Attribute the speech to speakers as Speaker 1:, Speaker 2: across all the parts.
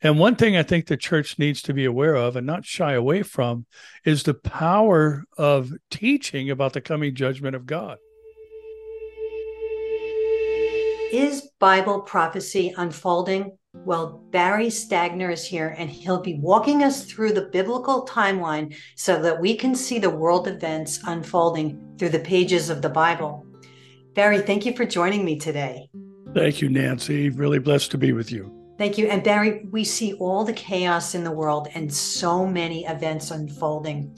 Speaker 1: And one thing I think the church needs to be aware of and not shy away from is the power of teaching about the coming judgment of God.
Speaker 2: Is Bible prophecy unfolding? Well, Barry Stagner is here and he'll be walking us through the biblical timeline so that we can see the world events unfolding through the pages of the Bible. Barry, thank you for joining me today.
Speaker 1: Thank you, Nancy. Really blessed to be with you.
Speaker 2: Thank you. And Barry, we see all the chaos in the world and so many events unfolding.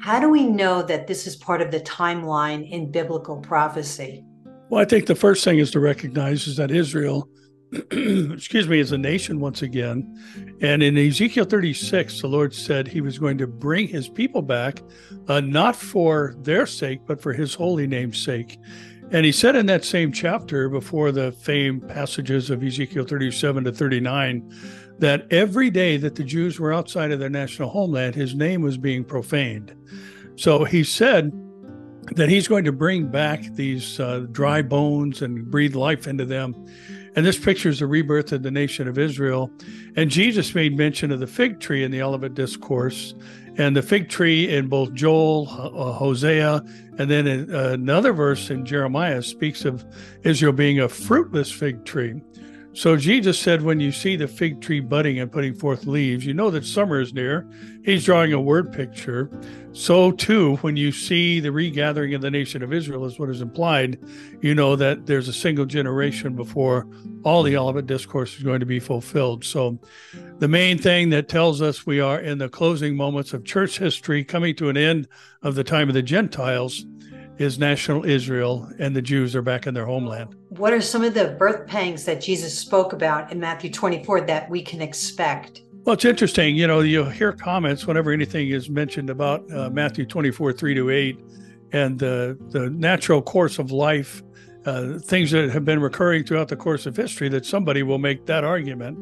Speaker 2: How do we know that this is part of the timeline in biblical prophecy?
Speaker 1: Well, I think the first thing is to recognize is that Israel, excuse me, is a nation once again. And in Ezekiel 36, the Lord said he was going to bring his people back, uh, not for their sake, but for his holy name's sake. And he said in that same chapter, before the famed passages of Ezekiel 37 to 39, that every day that the Jews were outside of their national homeland, his name was being profaned. So he said, that he's going to bring back these uh, dry bones and breathe life into them. And this pictures the rebirth of the nation of Israel. And Jesus made mention of the fig tree in the Olivet Discourse, and the fig tree in both Joel, uh, Hosea, and then in, uh, another verse in Jeremiah speaks of Israel being a fruitless fig tree. So Jesus said, when you see the fig tree budding and putting forth leaves, you know that summer is near. He's drawing a word picture. So too, when you see the regathering of the nation of Israel, is what is implied, you know that there's a single generation before all the Olivet Discourse is going to be fulfilled. So the main thing that tells us we are in the closing moments of church history, coming to an end of the time of the Gentiles is national Israel and the Jews are back in their homeland.
Speaker 2: What are some of the birth pangs that Jesus spoke about in Matthew 24 that we can expect?
Speaker 1: Well, it's interesting. You know, you'll hear comments whenever anything is mentioned about uh, Matthew 24, 3 to 8, and the, the natural course of life, uh, things that have been recurring throughout the course of history, that somebody will make that argument.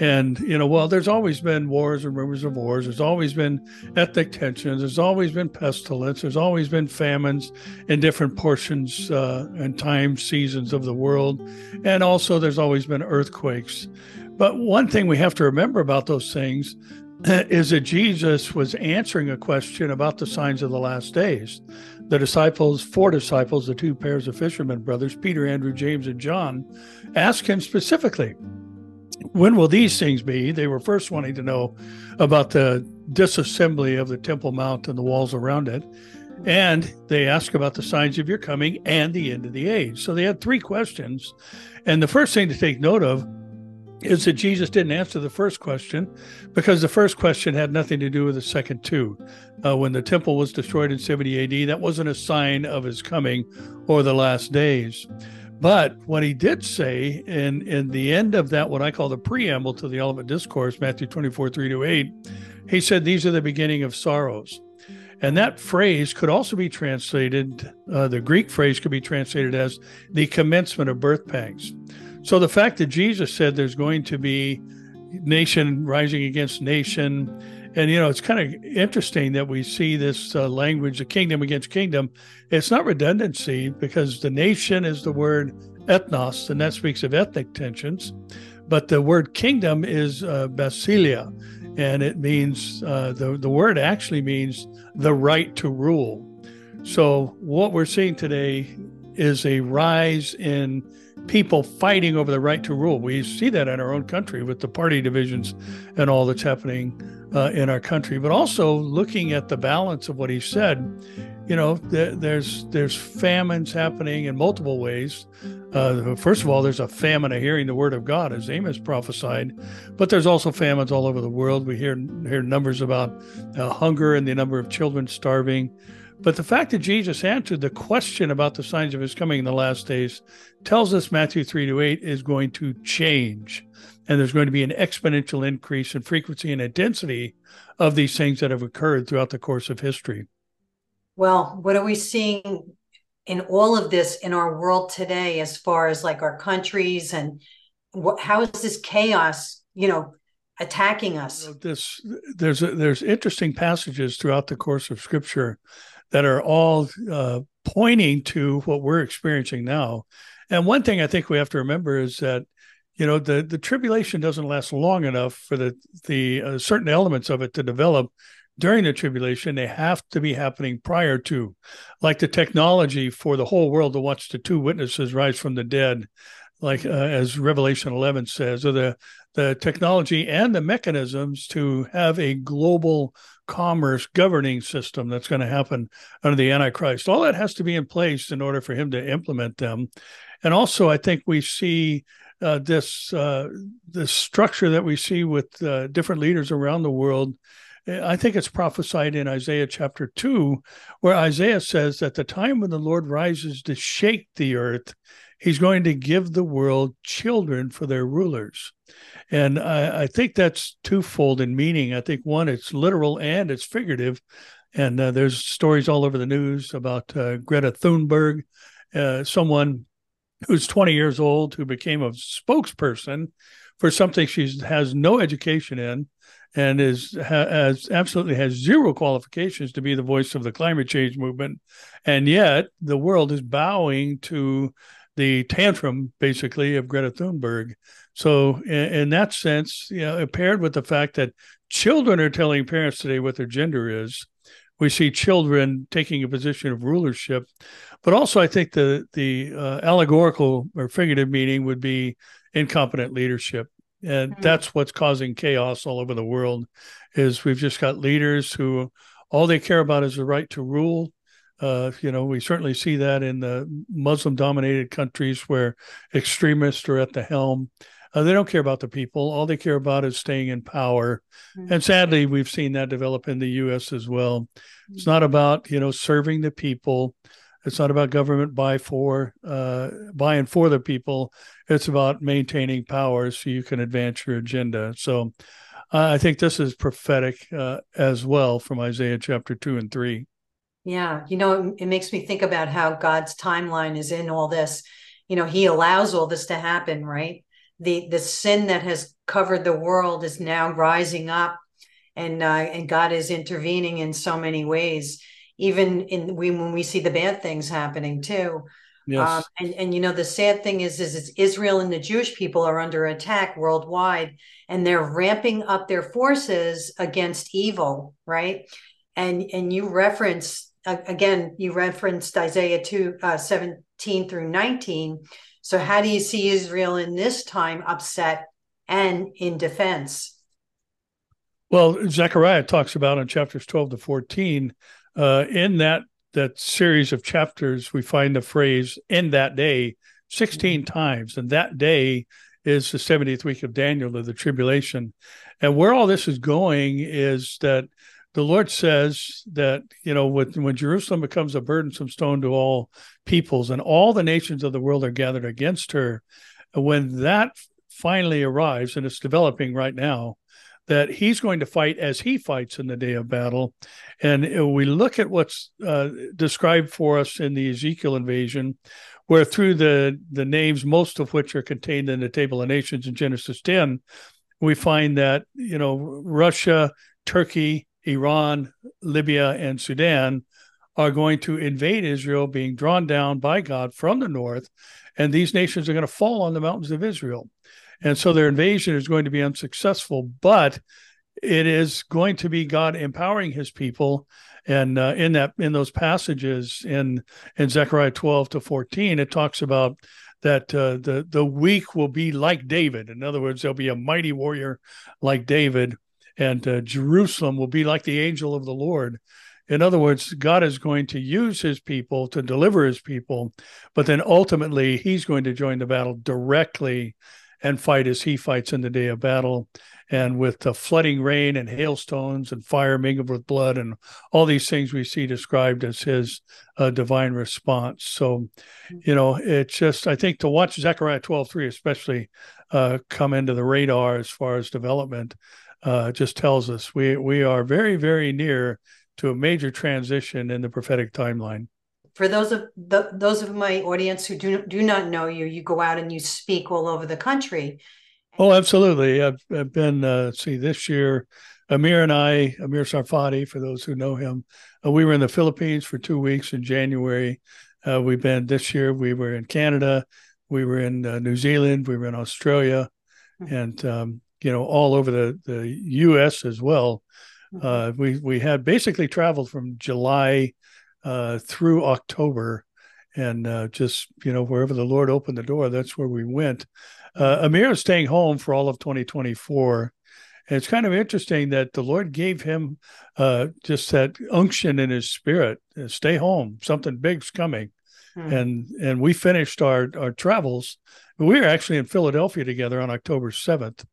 Speaker 1: And, you know, well, there's always been wars and rumors of wars. There's always been ethnic tensions. There's always been pestilence. There's always been famines in different portions uh, and time seasons of the world. And also, there's always been earthquakes. But one thing we have to remember about those things is that Jesus was answering a question about the signs of the last days. The disciples, four disciples, the two pairs of fishermen brothers, Peter, Andrew, James, and John, asked him specifically, when will these things be? They were first wanting to know about the disassembly of the Temple Mount and the walls around it. And they ask about the signs of your coming and the end of the age. So they had three questions. And the first thing to take note of is that Jesus didn't answer the first question because the first question had nothing to do with the second two. Uh, when the temple was destroyed in 70 AD, that wasn't a sign of his coming or the last days. But what he did say in, in the end of that, what I call the preamble to the Olivet Discourse, Matthew 24, 3 to 8, he said, These are the beginning of sorrows. And that phrase could also be translated, uh, the Greek phrase could be translated as the commencement of birth pangs. So the fact that Jesus said there's going to be nation rising against nation, and you know, it's kind of interesting that we see this uh, language, the kingdom against kingdom. It's not redundancy because the nation is the word ethnos, and that speaks of ethnic tensions. But the word kingdom is uh, basileia, and it means uh, the the word actually means the right to rule. So what we're seeing today is a rise in people fighting over the right to rule. We see that in our own country with the party divisions and all that's happening uh, in our country, but also looking at the balance of what he said. You know, th- there's there's famines happening in multiple ways. Uh, first of all, there's a famine of hearing the word of God, as Amos prophesied, but there's also famines all over the world. We hear hear numbers about uh, hunger and the number of children starving. But the fact that Jesus answered the question about the signs of his coming in the last days tells us Matthew 3 to 8 is going to change. And there's going to be an exponential increase in frequency and intensity of these things that have occurred throughout the course of history.
Speaker 2: Well, what are we seeing in all of this in our world today, as far as like our countries and what, how is this chaos, you know, attacking us?
Speaker 1: This there's a, there's interesting passages throughout the course of Scripture that are all uh, pointing to what we're experiencing now. And one thing I think we have to remember is that you know the the tribulation doesn't last long enough for the the uh, certain elements of it to develop during the tribulation they have to be happening prior to like the technology for the whole world to watch the two witnesses rise from the dead like uh, as revelation 11 says or the the technology and the mechanisms to have a global commerce governing system that's going to happen under the antichrist all that has to be in place in order for him to implement them and also i think we see uh, this uh, this structure that we see with uh, different leaders around the world. I think it's prophesied in Isaiah chapter 2, where Isaiah says that the time when the Lord rises to shake the earth, he's going to give the world children for their rulers. And I, I think that's twofold in meaning. I think one, it's literal and it's figurative. And uh, there's stories all over the news about uh, Greta Thunberg, uh, someone who's 20 years old who became a spokesperson for something she has no education in and is has absolutely has zero qualifications to be the voice of the climate change movement and yet the world is bowing to the tantrum basically of Greta Thunberg so in, in that sense you know paired with the fact that children are telling parents today what their gender is we see children taking a position of rulership but also, I think the the uh, allegorical or figurative meaning would be incompetent leadership, and mm-hmm. that's what's causing chaos all over the world. Is we've just got leaders who all they care about is the right to rule. Uh, you know, we certainly see that in the Muslim-dominated countries where extremists are at the helm. Uh, they don't care about the people. All they care about is staying in power. Mm-hmm. And sadly, we've seen that develop in the U.S. as well. Mm-hmm. It's not about you know serving the people. It's not about government by for uh, by and for the people. It's about maintaining power so you can advance your agenda. So uh, I think this is prophetic uh, as well from Isaiah chapter two and three.
Speaker 2: Yeah, you know, it, it makes me think about how God's timeline is in all this. You know, He allows all this to happen, right? The the sin that has covered the world is now rising up, and uh, and God is intervening in so many ways even in we when we see the bad things happening too. Yes. Um, and and you know the sad thing is is is Israel and the Jewish people are under attack worldwide, and they're ramping up their forces against evil, right? And and you reference again, you referenced Isaiah two uh, seventeen through nineteen. So how do you see Israel in this time upset and in defense?
Speaker 1: Well, Zechariah talks about in chapters 12 to 14 uh, in that that series of chapters, we find the phrase "in that day" 16 mm-hmm. times, and that day is the 70th week of Daniel of the tribulation. And where all this is going is that the Lord says that, you know, when, when Jerusalem becomes a burdensome stone to all peoples and all the nations of the world are gathered against her, when that finally arrives, and it's developing right now, that he's going to fight as he fights in the day of battle. And we look at what's uh, described for us in the Ezekiel invasion, where through the, the names, most of which are contained in the Table of Nations in Genesis 10, we find that, you know, Russia, Turkey, Iran, Libya, and Sudan are going to invade Israel, being drawn down by God from the north. And these nations are going to fall on the mountains of Israel. And so their invasion is going to be unsuccessful, but it is going to be God empowering his people. And uh, in that, in those passages in, in Zechariah 12 to 14, it talks about that uh, the, the weak will be like David. In other words, there'll be a mighty warrior like David, and uh, Jerusalem will be like the angel of the Lord. In other words, God is going to use his people to deliver his people, but then ultimately he's going to join the battle directly and fight as he fights in the day of battle. And with the flooding rain and hailstones and fire mingled with blood and all these things we see described as his uh, divine response. So, you know, it's just, I think to watch Zechariah 12 3 especially uh, come into the radar as far as development uh, just tells us we, we are very, very near to a major transition in the prophetic timeline
Speaker 2: for those of the, those of my audience who do do not know you, you go out and you speak all over the country.
Speaker 1: Oh, absolutely. I've, I've been uh, see this year. Amir and I, Amir Tsarfati, for those who know him, uh, we were in the Philippines for two weeks in January. Uh, we've been this year. We were in Canada, we were in uh, New Zealand, we were in Australia, mm-hmm. and um, you know all over the the U.S. as well. Mm-hmm. Uh, we we had basically traveled from July uh, through October, and uh, just you know wherever the Lord opened the door, that's where we went. Uh. Amir is staying home for all of 2024. And it's kind of interesting that the Lord gave him uh, just that unction in his spirit. Uh, stay home, something big's coming. Hmm. And and we finished our our travels. We were actually in Philadelphia together on October 7th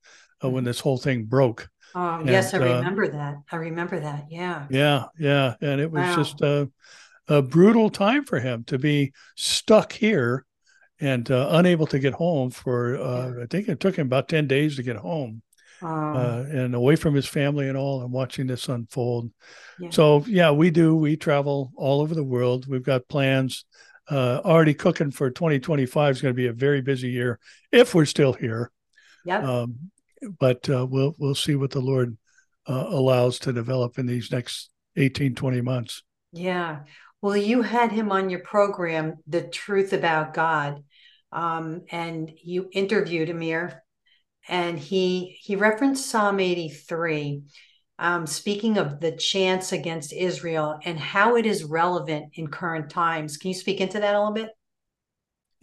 Speaker 1: uh, when this whole thing broke.
Speaker 2: Oh, and, yes, I uh, remember uh, that. I remember that. Yeah.
Speaker 1: Yeah, yeah, and it was wow. just a, a brutal time for him to be stuck here and uh, unable to get home for. Uh, I think it took him about ten days to get home, uh, and away from his family and all, and watching this unfold. Yeah. So yeah, we do. We travel all over the world. We've got plans. Uh, already cooking for 2025 is going to be a very busy year if we're still here.
Speaker 2: Yeah. Um,
Speaker 1: but uh, we'll we'll see what the Lord uh, allows to develop in these next 18, 20 months.
Speaker 2: Yeah. Well, you had him on your program, The Truth About God, um, and you interviewed Amir, and he he referenced Psalm 83, um, speaking of the chance against Israel and how it is relevant in current times. Can you speak into that a little bit?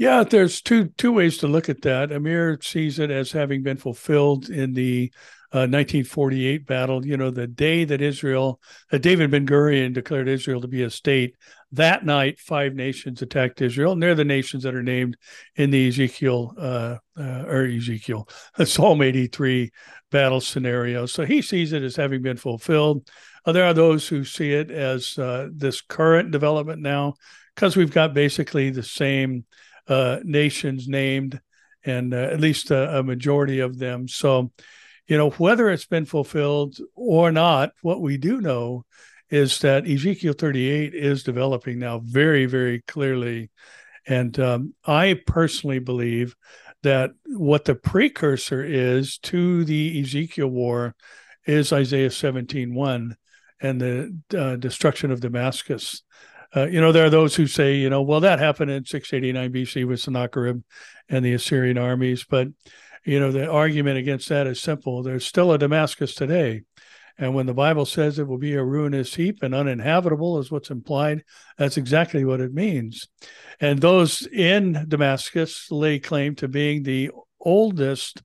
Speaker 1: Yeah, there's two two ways to look at that. Amir sees it as having been fulfilled in the uh, 1948 battle. You know, the day that Israel, that David Ben Gurion declared Israel to be a state. That night, five nations attacked Israel, and they're the nations that are named in the Ezekiel uh, uh, or Ezekiel Psalm 83 battle scenario. So he sees it as having been fulfilled. Uh, there are those who see it as uh, this current development now, because we've got basically the same uh, nations named, and uh, at least a, a, majority of them. So, you know, whether it's been fulfilled or not, what we do know is that Ezekiel 38 is developing now very, very clearly. And um, I personally believe that what the precursor is to the Ezekiel war is Isaiah 17:1 and the uh, destruction of Damascus. Uh, you know, there are those who say, you know, well, that happened in 689 BC with Sennacherib and the Assyrian armies. But, you know, the argument against that is simple. There's still a Damascus today. And when the Bible says it will be a ruinous heap and uninhabitable, is what's implied, that's exactly what it means. And those in Damascus lay claim to being the oldest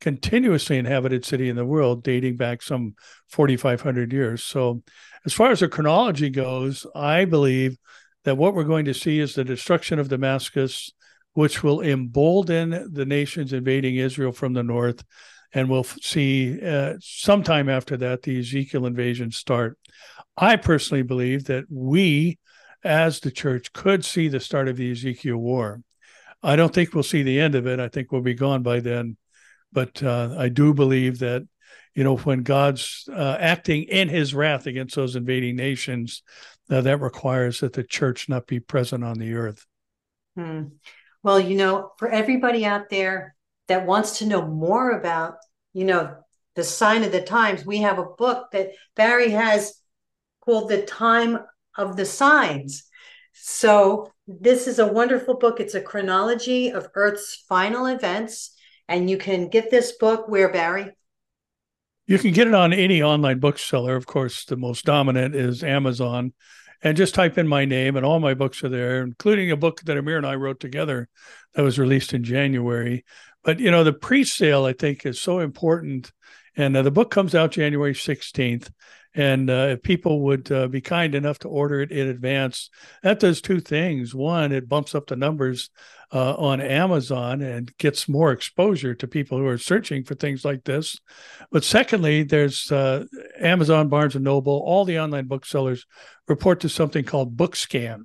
Speaker 1: continuously inhabited city in the world, dating back some 4,500 years. So, as far as the chronology goes, I believe that what we're going to see is the destruction of Damascus, which will embolden the nations invading Israel from the north. And we'll see uh, sometime after that the Ezekiel invasion start. I personally believe that we, as the church, could see the start of the Ezekiel war. I don't think we'll see the end of it. I think we'll be gone by then. But uh, I do believe that you know, when God's uh, acting in his wrath against those invading nations, uh, that requires that the church not be present on the earth.
Speaker 2: Hmm. Well, you know, for everybody out there that wants to know more about, you know, the sign of the times, we have a book that Barry has called The Time of the Signs. So, this is a wonderful book. It's a chronology of Earth's final events. And you can get this book where, Barry?
Speaker 1: You can get it on any online bookseller. Of course, the most dominant is Amazon. And just type in my name, and all my books are there, including a book that Amir and I wrote together that was released in January. But, you know, the pre sale, I think, is so important. And uh, the book comes out January 16th. And uh, if people would uh, be kind enough to order it in advance, that does two things. One, it bumps up the numbers uh, on Amazon and gets more exposure to people who are searching for things like this. But secondly, there's uh, Amazon, Barnes and Noble, all the online booksellers report to something called BookScan.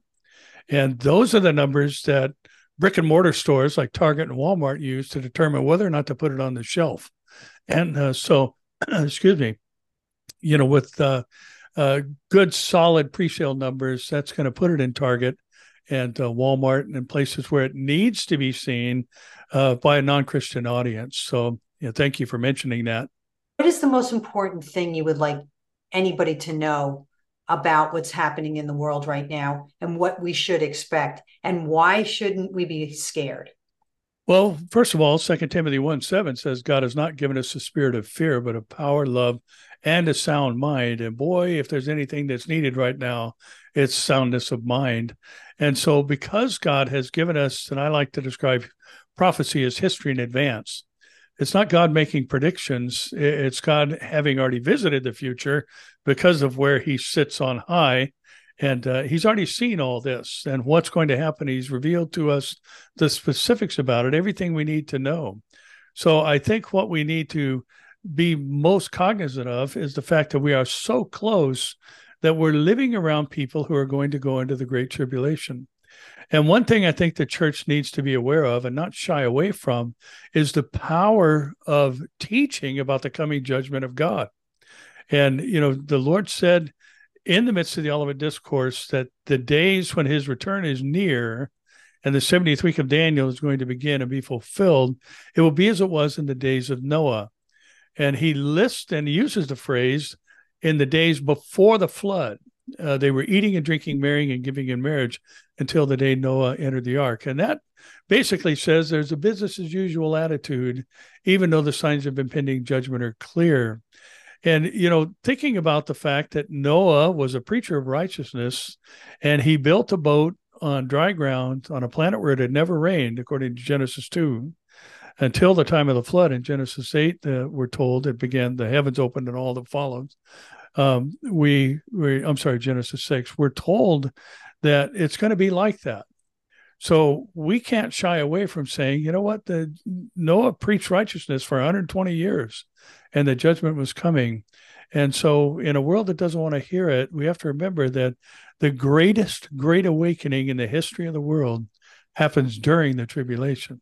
Speaker 1: And those are the numbers that brick and mortar stores like Target and Walmart use to determine whether or not to put it on the shelf. And uh, so, excuse me, you know, with uh, uh, good, solid pre-sale numbers, that's going to put it in Target and uh, Walmart and places where it needs to be seen uh, by a non-Christian audience. So, yeah, thank you for mentioning that.
Speaker 2: What is the most important thing you would like anybody to know about what's happening in the world right now and what we should expect, and why shouldn't we be scared?
Speaker 1: Well, first of all, Second Timothy 1 7 says, God has not given us a spirit of fear, but of power, love, and a sound mind. And boy, if there's anything that's needed right now, it's soundness of mind. And so, because God has given us, and I like to describe prophecy as history in advance, it's not God making predictions, it's God having already visited the future because of where he sits on high. And uh, he's already seen all this and what's going to happen. He's revealed to us the specifics about it, everything we need to know. So I think what we need to be most cognizant of is the fact that we are so close that we're living around people who are going to go into the Great Tribulation. And one thing I think the church needs to be aware of and not shy away from is the power of teaching about the coming judgment of God. And, you know, the Lord said in the midst of the Olivet Discourse that the days when his return is near and the 70th week of Daniel is going to begin and be fulfilled, it will be as it was in the days of Noah. And he lists and uses the phrase in the days before the flood. Uh, they were eating and drinking, marrying and giving in marriage until the day Noah entered the ark. And that basically says there's a business as usual attitude, even though the signs of impending judgment are clear. And, you know, thinking about the fact that Noah was a preacher of righteousness and he built a boat on dry ground on a planet where it had never rained, according to Genesis 2, until the time of the flood in Genesis 8, uh, we're told it began, the heavens opened and all that followed. Um, we, we, I'm sorry, Genesis 6, we're told that it's going to be like that. So we can't shy away from saying, you know what, the Noah preached righteousness for 120 years and the judgment was coming. And so in a world that doesn't want to hear it, we have to remember that the greatest great awakening in the history of the world happens during the tribulation.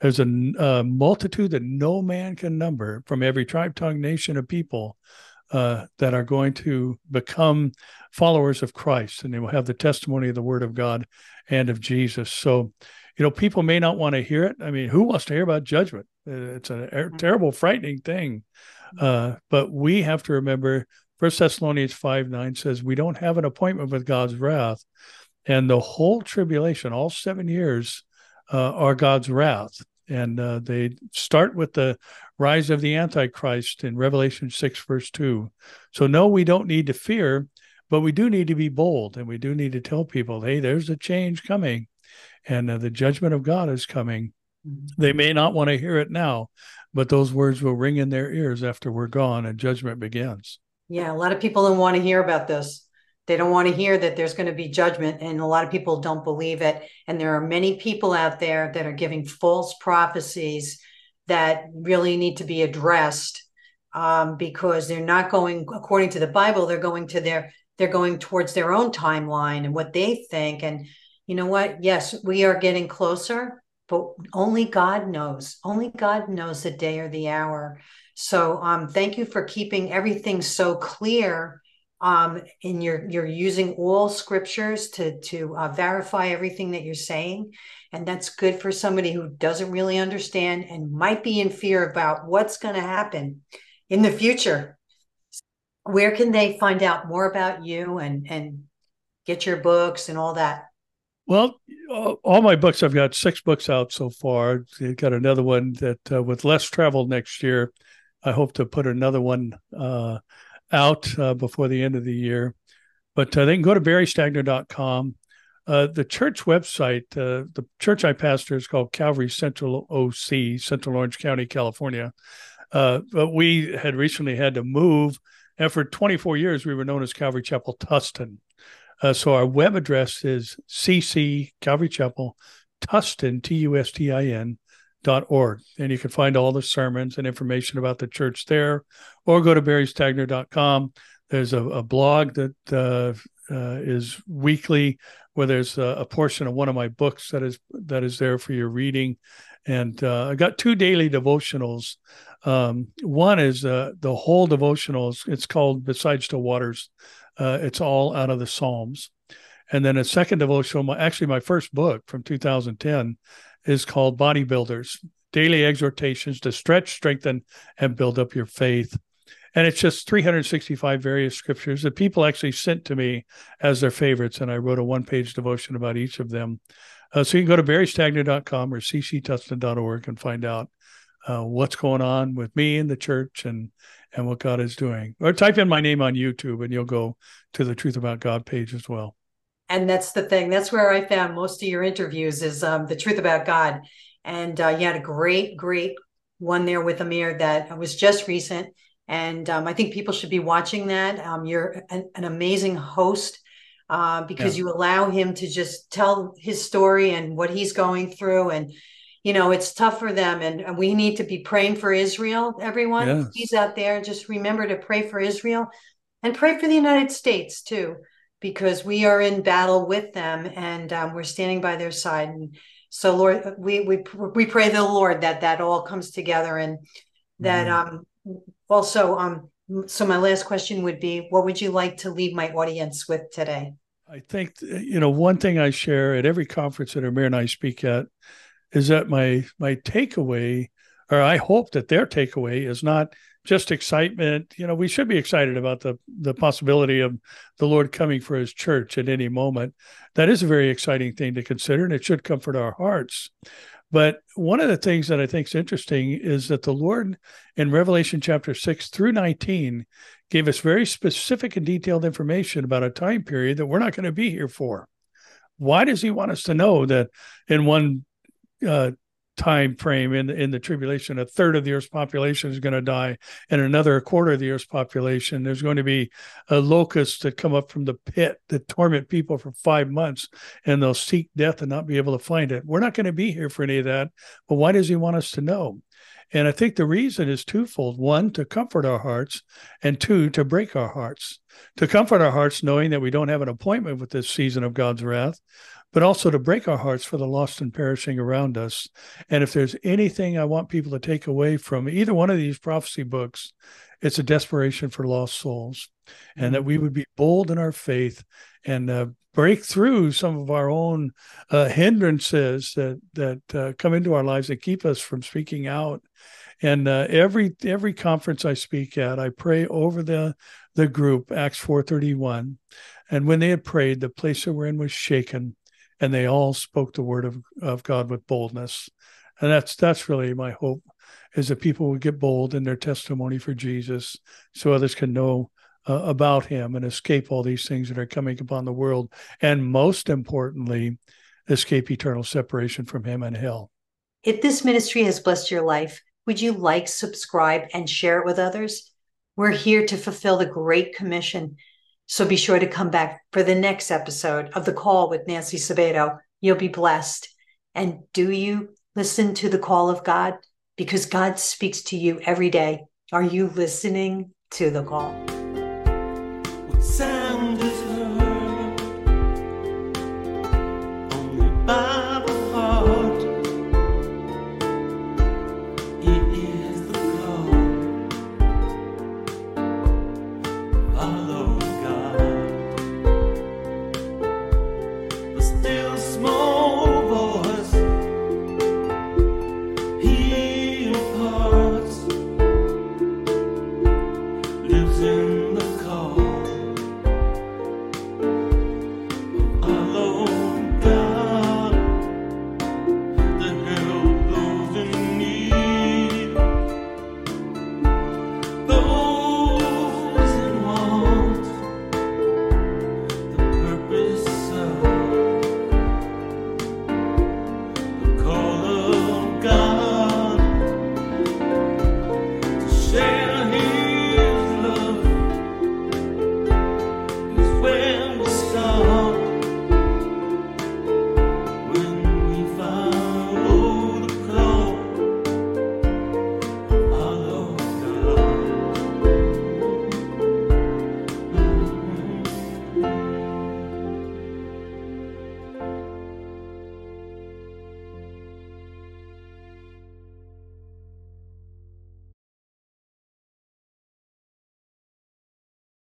Speaker 1: There's a, a multitude that no man can number from every tribe, tongue, nation of people uh, that are going to become followers of Christ, and they will have the testimony of the Word of God and of Jesus. So, you know, people may not want to hear it. I mean, who wants to hear about judgment? Uh, it's a mm-hmm. terrible, frightening thing. Uh, but we have to remember First Thessalonians 5 9 says, We don't have an appointment with God's wrath. And the whole tribulation, all seven years, uh, are God's wrath and uh, they start with the rise of the antichrist in revelation 6 verse 2 so no we don't need to fear but we do need to be bold and we do need to tell people hey there's a change coming and uh, the judgment of god is coming. They may not want to hear it now but those words will ring in their ears after we're gone and judgment begins
Speaker 2: yeah a lot of people don't want to hear about this they don't want to hear that there's going to be judgment, and a lot of people don't believe it. And there are many people out there that are giving false prophecies that really need to be addressed um, because they're not going according to the Bible. They're going to their they're going towards their own timeline and what they think. And you know what? Yes, we are getting closer, but only God knows. Only God knows the day or the hour. So um, thank you for keeping everything so clear um, and you're you're using all scriptures to to uh, verify everything that you're saying, and that's good for somebody who doesn't really understand and might be in fear about what's going to happen in the future. Where can they find out more about you and and get your books and all that?
Speaker 1: Well, all my books, I've got six books out so far. I've got another one that uh, with less travel next year. I hope to put another one uh, out uh, before the end of the year. But uh, they can go to barrystagner.com. Uh, the church website, uh, the church I pastor is called Calvary Central OC, Central Orange County, California. Uh, but we had recently had to move, and for 24 years we were known as Calvary Chapel Tustin. Uh, so our web address is cc Calvary Chapel Tustin T U S T I N org, and you can find all the sermons and information about the church there, or go to barrystagner.com. There's a, a blog that uh, uh, is weekly where there's a, a, portion of one of my books that is that is there for your reading, and uh, I got two daily devotionals. Um, one is uh, the whole devotionals. It's called besides Still Waters." Uh, it's all out of the Psalms, and then a second devotional. My, actually, my first book from 2010 is called Bodybuilders Daily Exhortations to Stretch, Strengthen, and Build Up Your Faith. And it's just 365 various scriptures that people actually sent to me as their favorites. And I wrote a one page devotion about each of them. Uh, so you can go to barrystagner.com or cctustin.org and find out uh, what's going on with me and the church and and what God is doing. Or type in my name on YouTube and you'll go to the Truth About God page as well.
Speaker 2: And that's the thing. That's where I found most of your interviews is um, the Truth About God. And uh, you had a great, great one there with Amir that was just recent. And um, I think people should be watching that. Um, you're an, an, amazing host uh, because yeah. you allow him to just tell his story and what he's going through. And, you know, it's tough for them. And, and we need to be praying for Israel, everyone. Yes. He's out there. Just remember to pray for Israel and pray for the United States too, because we are in battle with them and um, we're standing by their side. And so, Lord, we, we, we pray the Lord that that all comes together and that mm-hmm. um, also um, so my last question would be what would you like to leave my audience with today
Speaker 1: i think you know one thing i share at every conference that amir and i speak at is that my my takeaway or i hope that their takeaway is not just excitement. You know we should be excited about the the possibility of the lord coming for his church at any moment. That is a very exciting thing to consider and it should comfort our hearts. But one of the things that I think is interesting is that the Lord in Revelation chapter 6 through 19 gave us very specific and detailed information about a time period that we're not going to be here for. Why does he want us to know that in one uh, time frame in in the tribulation. A third of the earth's population is going to die and another quarter of the earth's population. There's going to be a locusts that come up from the pit that torment people for five months and they'll seek death and not be able to find it. We're not going to be here for any of that but why does he want us to know? And i think the reason is twofold. One to comfort our hearts and two to break our hearts. To comfort our hearts knowing that we don't have an appointment with this season of god's wrath but also to break our hearts for the lost and perishing around us. And if there's anything I want people to take away from either one of these prophecy books, it's a desperation for lost souls, and that we would be bold in our faith and uh, break through some of our own uh, hindrances that that uh, come into our lives that keep us from speaking out. And uh, every every conference I speak at, I pray over the the group Acts four thirty one, and when they had prayed, the place that we're in was shaken, and they all spoke the word of, of God with boldness. And that's that's really my hope is that people would get bold in their testimony for Jesus so others can know uh, about him and escape all these things that are coming upon the world and most importantly escape eternal separation from him and hell.
Speaker 2: If this ministry has blessed your life, would you like, subscribe and share it with others? We're here to fulfill the great commission so be sure to come back for the next episode of The Call with Nancy Sabato. You'll be blessed. And do you listen to the call of God? Because God speaks to you every day. Are you listening to the call?